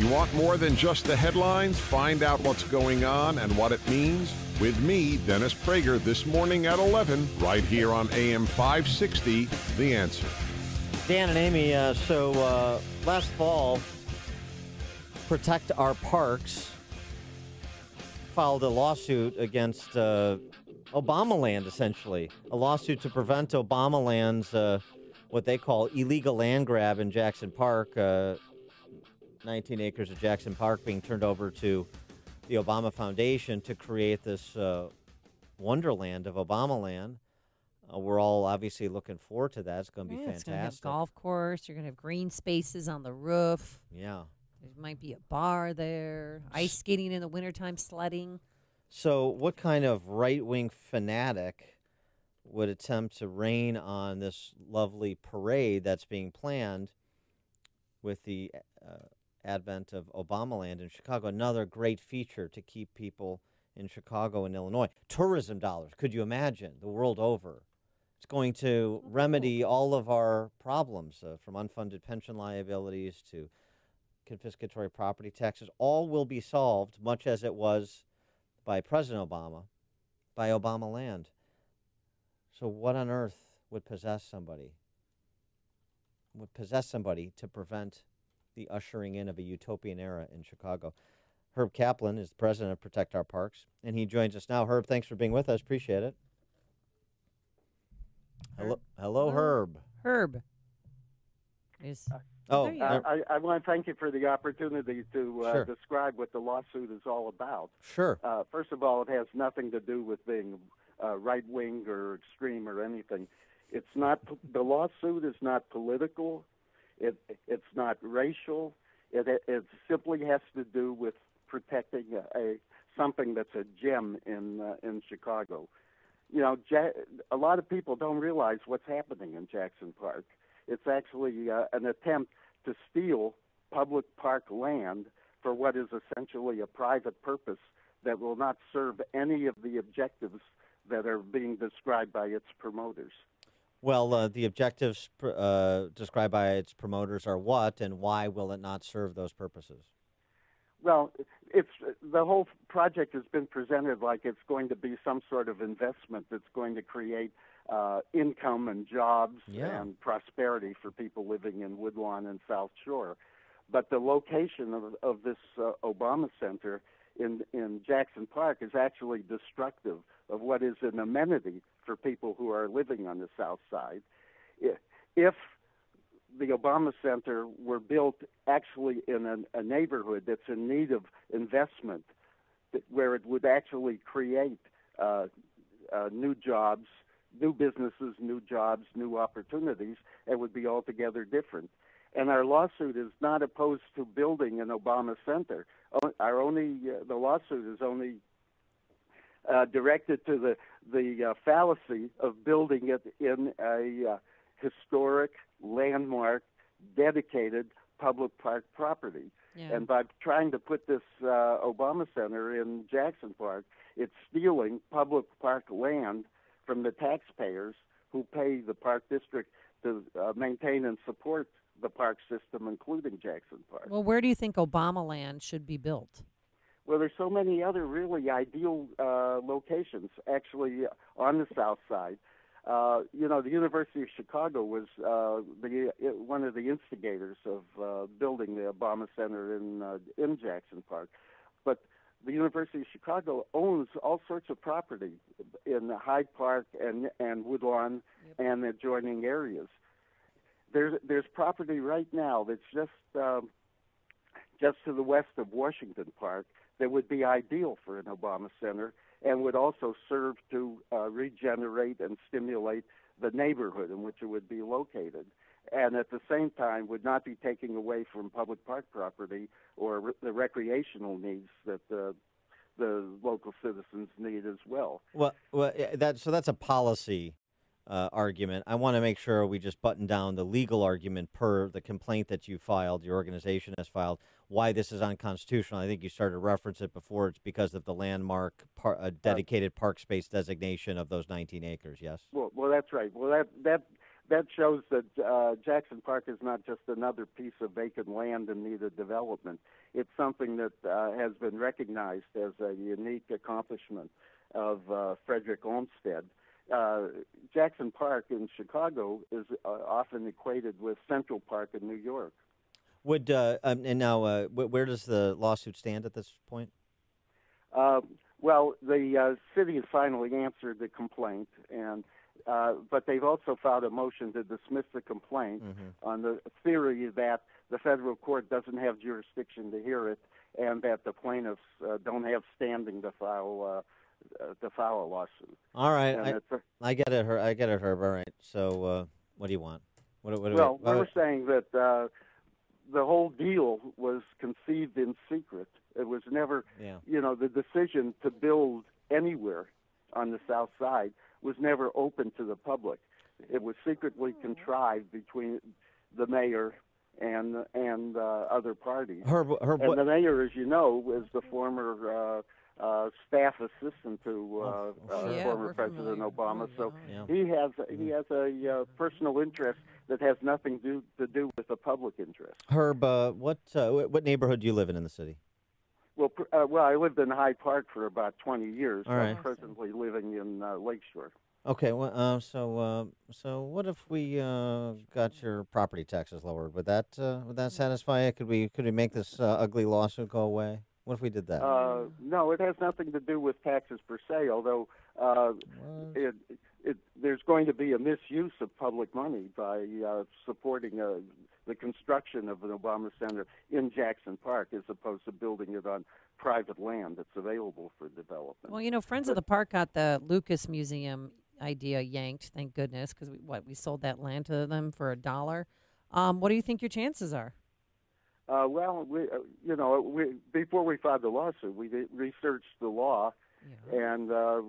You want more than just the headlines? Find out what's going on and what it means with me, Dennis Prager, this morning at 11, right here on AM 560, The Answer. Dan and Amy, uh, so uh, last fall, Protect Our Parks filed a lawsuit against uh, Obama land, essentially. A lawsuit to prevent Obama land's uh, what they call illegal land grab in Jackson Park. Uh, 19 acres of Jackson Park being turned over to the Obama Foundation to create this uh, wonderland of Obama land. Uh, we're all obviously looking forward to that. It's going to be Yeah, It's going to have fantastic. golf course. You're going to have green spaces on the roof. Yeah. There might be a bar there. Ice skating in the wintertime, sledding. So, what kind of right wing fanatic would attempt to rain on this lovely parade that's being planned with the uh, advent of Obamaland in Chicago? Another great feature to keep people in Chicago and Illinois. Tourism dollars, could you imagine, the world over? It's going to remedy all of our problems uh, from unfunded pension liabilities to confiscatory property taxes. All will be solved, much as it was by President Obama, by Obama land. So, what on earth would possess somebody? Would possess somebody to prevent the ushering in of a utopian era in Chicago? Herb Caplan is the president of Protect Our Parks, and he joins us now. Herb, thanks for being with us. Appreciate it. Hello, hello, Hello. Herb. Herb. Is, Oh, uh. I, I want to thank you for the opportunity to uh, Sure. describe what the lawsuit is all about. sure. Uh, first of all, it has nothing to do with being uh, right wing or extreme or anything. It's not the lawsuit is not political. It it's not racial. It it simply has to do with protecting a, a something that's a gem in uh, in Chicago. You know, ja- a lot of people don't realize what's happening in Jackson Park. It's actually uh, an attempt to steal public park land for what is essentially a private purpose that will not serve any of the objectives that are being described by its promoters. Well, uh, the objectives pr- uh, described by its promoters are what, and why will it not serve those purposes? Well, it's the whole project has been presented like it's going to be some sort of investment that's going to create uh, income and jobs Yeah. and prosperity for people living in Woodlawn and South Shore. But the location of, of this uh, Obama Center in in Jackson Park is actually destructive of what is an amenity for people who are living on the South Side. If the Obama Center were built actually in a, a neighborhood that's in need of investment, that, where it would actually create uh, uh, new jobs, new businesses, new jobs, new opportunities, it would be altogether different. And our lawsuit is not opposed to building an Obama Center. Our only uh, the lawsuit is only uh, directed to the the uh, fallacy of building it in a uh, historic landmark, dedicated public park property. yeah. And by trying to put this uh, Obama Center in Jackson Park, it's stealing public park land from the taxpayers who pay the park district to uh, maintain and support the park system, including Jackson Park. well, where do you think Obama land should be built? Well, there's so many other really ideal uh, locations actually on the south side. Uh, you know, the University of Chicago was uh, the one of the instigators of uh, building the Obama Center in uh, in Jackson Park, but the University of Chicago owns all sorts of property in Hyde Park and and Woodlawn and adjoining areas. There's there's property right now that's just um, just to the west of Washington Park that would be ideal for an Obama Center and would also serve to uh, regenerate and stimulate the neighborhood in which it would be located. And at the same time, would not be taking away from public park property or re- the recreational needs that the, the local citizens need as well. Well, well, that so that's a policy uh, argument. I want to make sure we just button down the legal argument per the complaint that you filed, your organization has filed. Why this is unconstitutional? I think you started to reference it before. It's because of the landmark par- uh, dedicated park space designation of those 19 acres. Yes. Well, well, that's right. Well, that that that shows that uh, Jackson Park is not just another piece of vacant land in need of development. It's something that uh, has been recognized as a unique accomplishment of uh, Frederick Olmsted. Uh, Jackson Park in Chicago is uh, often equated with Central Park in New York. Would uh, um, and now uh, wh- where does the lawsuit stand at this point? Uh, well, the uh, city has finally answered the complaint, and uh, but they've also filed a motion to dismiss the complaint Mm-hmm. on the theory that the federal court doesn't have jurisdiction to hear it, and that the plaintiffs uh, don't have standing to file to file a lawsuit. All right, And I, it's I get it, Herb. I get it, Herb. All right. So, uh, what do you want? What, what do well, we, we're saying that uh, the whole deal was conceived in secret. It was never yeah. you know, the decision to build anywhere on the south side was never open to the public. It was secretly contrived between the mayor and and uh, other parties. Herb, Herb, And what, the mayor, as you know, was the former uh, staff assistant to uh, Oh, uh. Yeah, former President familiar. Obama. So Yeah. he has he has a uh, personal interest that has nothing to to do with the public interest. Herb, uh, what uh, what neighborhood do you live in in the city? Well, uh, well, I lived in Hyde Park for about 20 years. All I'm right. presently living in uh, Lakeshore. Okay, well, uh, so uh, so what if we uh, got your property taxes lowered? Would that uh, would that satisfy you? Could we could we make this uh, ugly lawsuit go away? What if we did that? Uh, no, it has nothing to do with taxes per se. Although uh, it, it, there's going to be a misuse of public money by uh, supporting uh, the construction of an Obama Center in Jackson Park, as opposed to building it on private land that's available for development. Well, you know, Friends of the Park got the Lucas Museum idea yanked. Thank goodness, because we, what we sold that land to them for a dollar. Um, what do you think your chances are? Uh, well, we, uh, you know, we, before we filed the lawsuit, we researched the law, Yeah. and uh,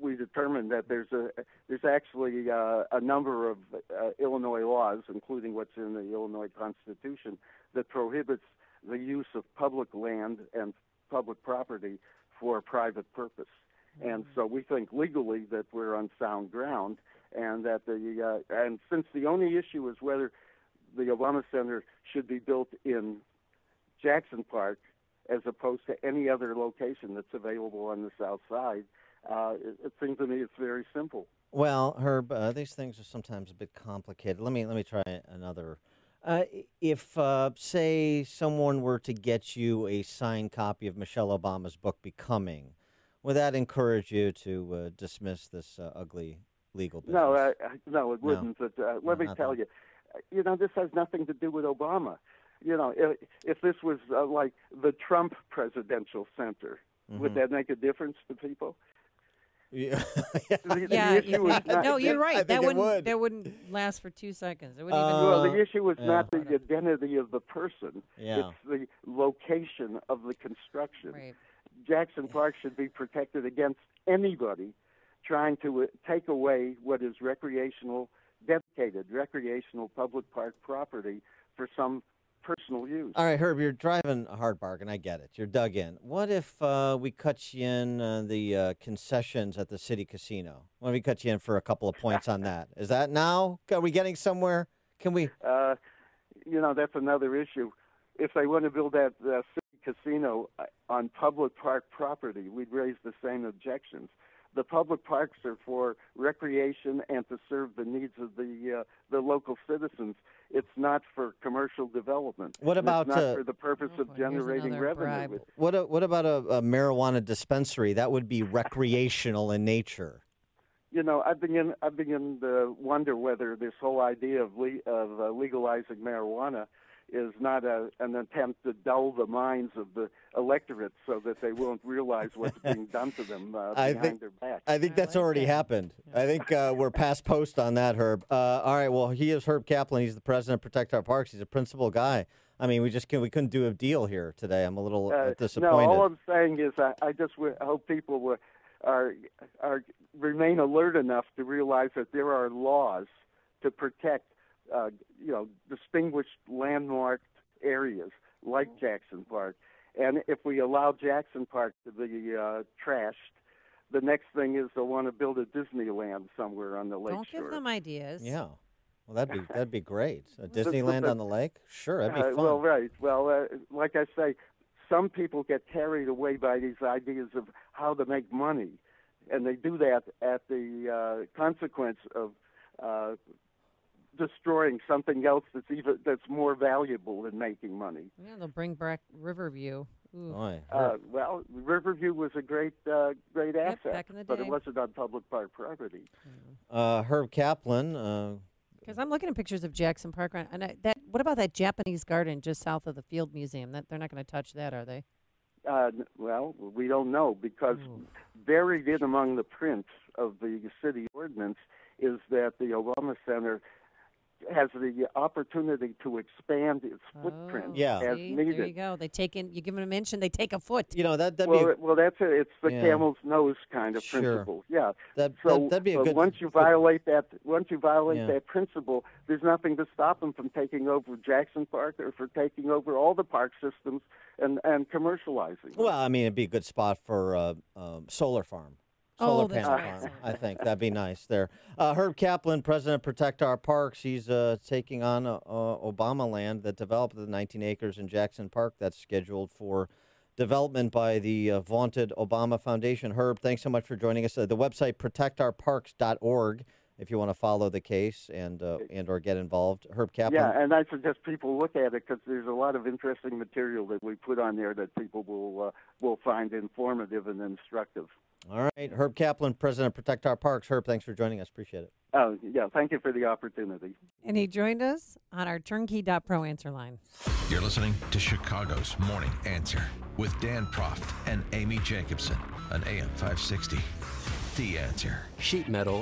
we determined that there's a there's actually uh, a number of uh, Illinois laws, including what's in the Illinois Constitution, that prohibits the use of public land and public property for a private purpose. And so we think legally that we're on sound ground, and that the uh, and since the only issue is whether the Obama Center should be built in Jackson Park as opposed to any other location that's available on the south side. Uh, it, it seems to me it's very simple. Well, Herb, uh, these things are sometimes a bit complicated. Let me let me try another. Uh, if, uh, say, someone were to get you a signed copy of Michelle Obama's book *Becoming*, would that encourage you to uh, dismiss this uh, ugly legal business? No, uh, no, it wouldn't. But uh, No, let me tell that. you, you know, this has nothing to do with Obama. You know, if, if this was uh, like the Trump Presidential Center, would Mhm. that make a difference to people? Yeah. The, the Yeah, issue you not, no, you're right. that wouldn't would. that wouldn't last for two seconds. It wouldn't Uh, even. Well, the issue was yeah. not the identity of the person; yeah. it's the location of the construction. right. Jackson Park should be protected against anybody trying to uh, take away what is recreational, dedicated recreational public park property for some personal use. All right, Herb, you're driving a hard bargain. I get it. You're dug in. What if uh, we cut you in uh, the uh, concessions at the city casino? What if we cut you in for a couple of points on that? Is that now? Are we getting somewhere? Can we? Uh, you know, that's another issue. If they want to build that uh, city casino uh, on public park property, we'd raise the same objections. The public parks are for recreation and to serve the needs of the uh, the local citizens. It's not for commercial development. What about it's not uh, for the purpose Oh, of boy, here's generating revenue? bribe. With, what? A, what about a, a marijuana dispensary? That would be recreational in nature. you know, I begin I begin to wonder whether this whole idea of le- of uh, legalizing marijuana is not a, an attempt to dull the minds of the electorate so that they won't realize what's being done to them uh, I behind think- their back. I think I that's like already that. happened. I think uh, we're past post on that, Herb. Uh, all right. Well, he is Herb Caplan. He's the president of Protect Our Parks. He's a principal guy. I mean, we just can, we couldn't do a deal here today. I'm a little uh, Uh, disappointed. No, all I'm saying is I, I just w- hope people will, are are remain alert enough to realize that there are laws to protect, uh, you know, distinguished landmarked areas like Jackson Park, and if we allow Jackson Park to be uh, trashed, the next thing is they'll want to build a Disneyland somewhere on the lake Don't shore. give them ideas. yeah. Well, that'd be that'd be great. A Disneyland on the lake. Sure, that'd be Uh, fun. well, right. Well, uh, like I say, some people get carried away by these ideas of how to make money, and they do that at the uh, consequence of uh, destroying something else that's even that's more valuable than making money. Yeah, they'll bring back Riverview. Ooh. Uh, well, Riverview was a great uh, great Yep, asset, back in the but it wasn't on public park property. uh, Herb Caplan. Uh, Because I'm looking at pictures of Jackson Park, and I, that. What about that Japanese garden just south of the Field Museum? That they're not going to touch that, are they? Uh, n- well, we don't know because buried in among the prints of the city ordinance is that the Obama Center has the opportunity to expand its footprint Oh, Yeah. as see? There you go. They take in. You give them an inch, and they take a foot. you know that that'd Well, be it- well, that's it. It's the Yeah. camel's nose kind of Sure. principle. Yeah. that, So that that'd be a but good. once you good- violate that, once you violate Yeah. that principle, there's nothing to stop them from taking over Jackson Park or for taking over all the park systems and and commercializing. them. Well, I mean, it'd be a good spot for uh, um, solar farm. Oh, Solar that's panel right, farm. solar I think that'd be nice there. Uh, Herb Caplan, president of Protect Our Parks, he's uh, taking on uh, uh, Obama land that developed the 19 acres in Jackson Park that's scheduled for development by the uh, vaunted Obama Foundation. Herb, thanks so much for joining us. Uh, the website protectourparks.org if you want to follow the case and uh, and or get involved. Herb Caplan. Yeah, and I suggest people look at it because there's a lot of interesting material that we put on there that people will uh, will find informative and instructive. All right, Herb Caplan, president of Protect Our Parks. Herb, thanks for joining us. Appreciate it. Oh, yeah, thank you for the opportunity. And he joined us on our turnkey.pro answer line. You're listening to Chicago's Morning Answer with Dan Proft and Amy Jacobson on AM 560. The Answer. Sheet metal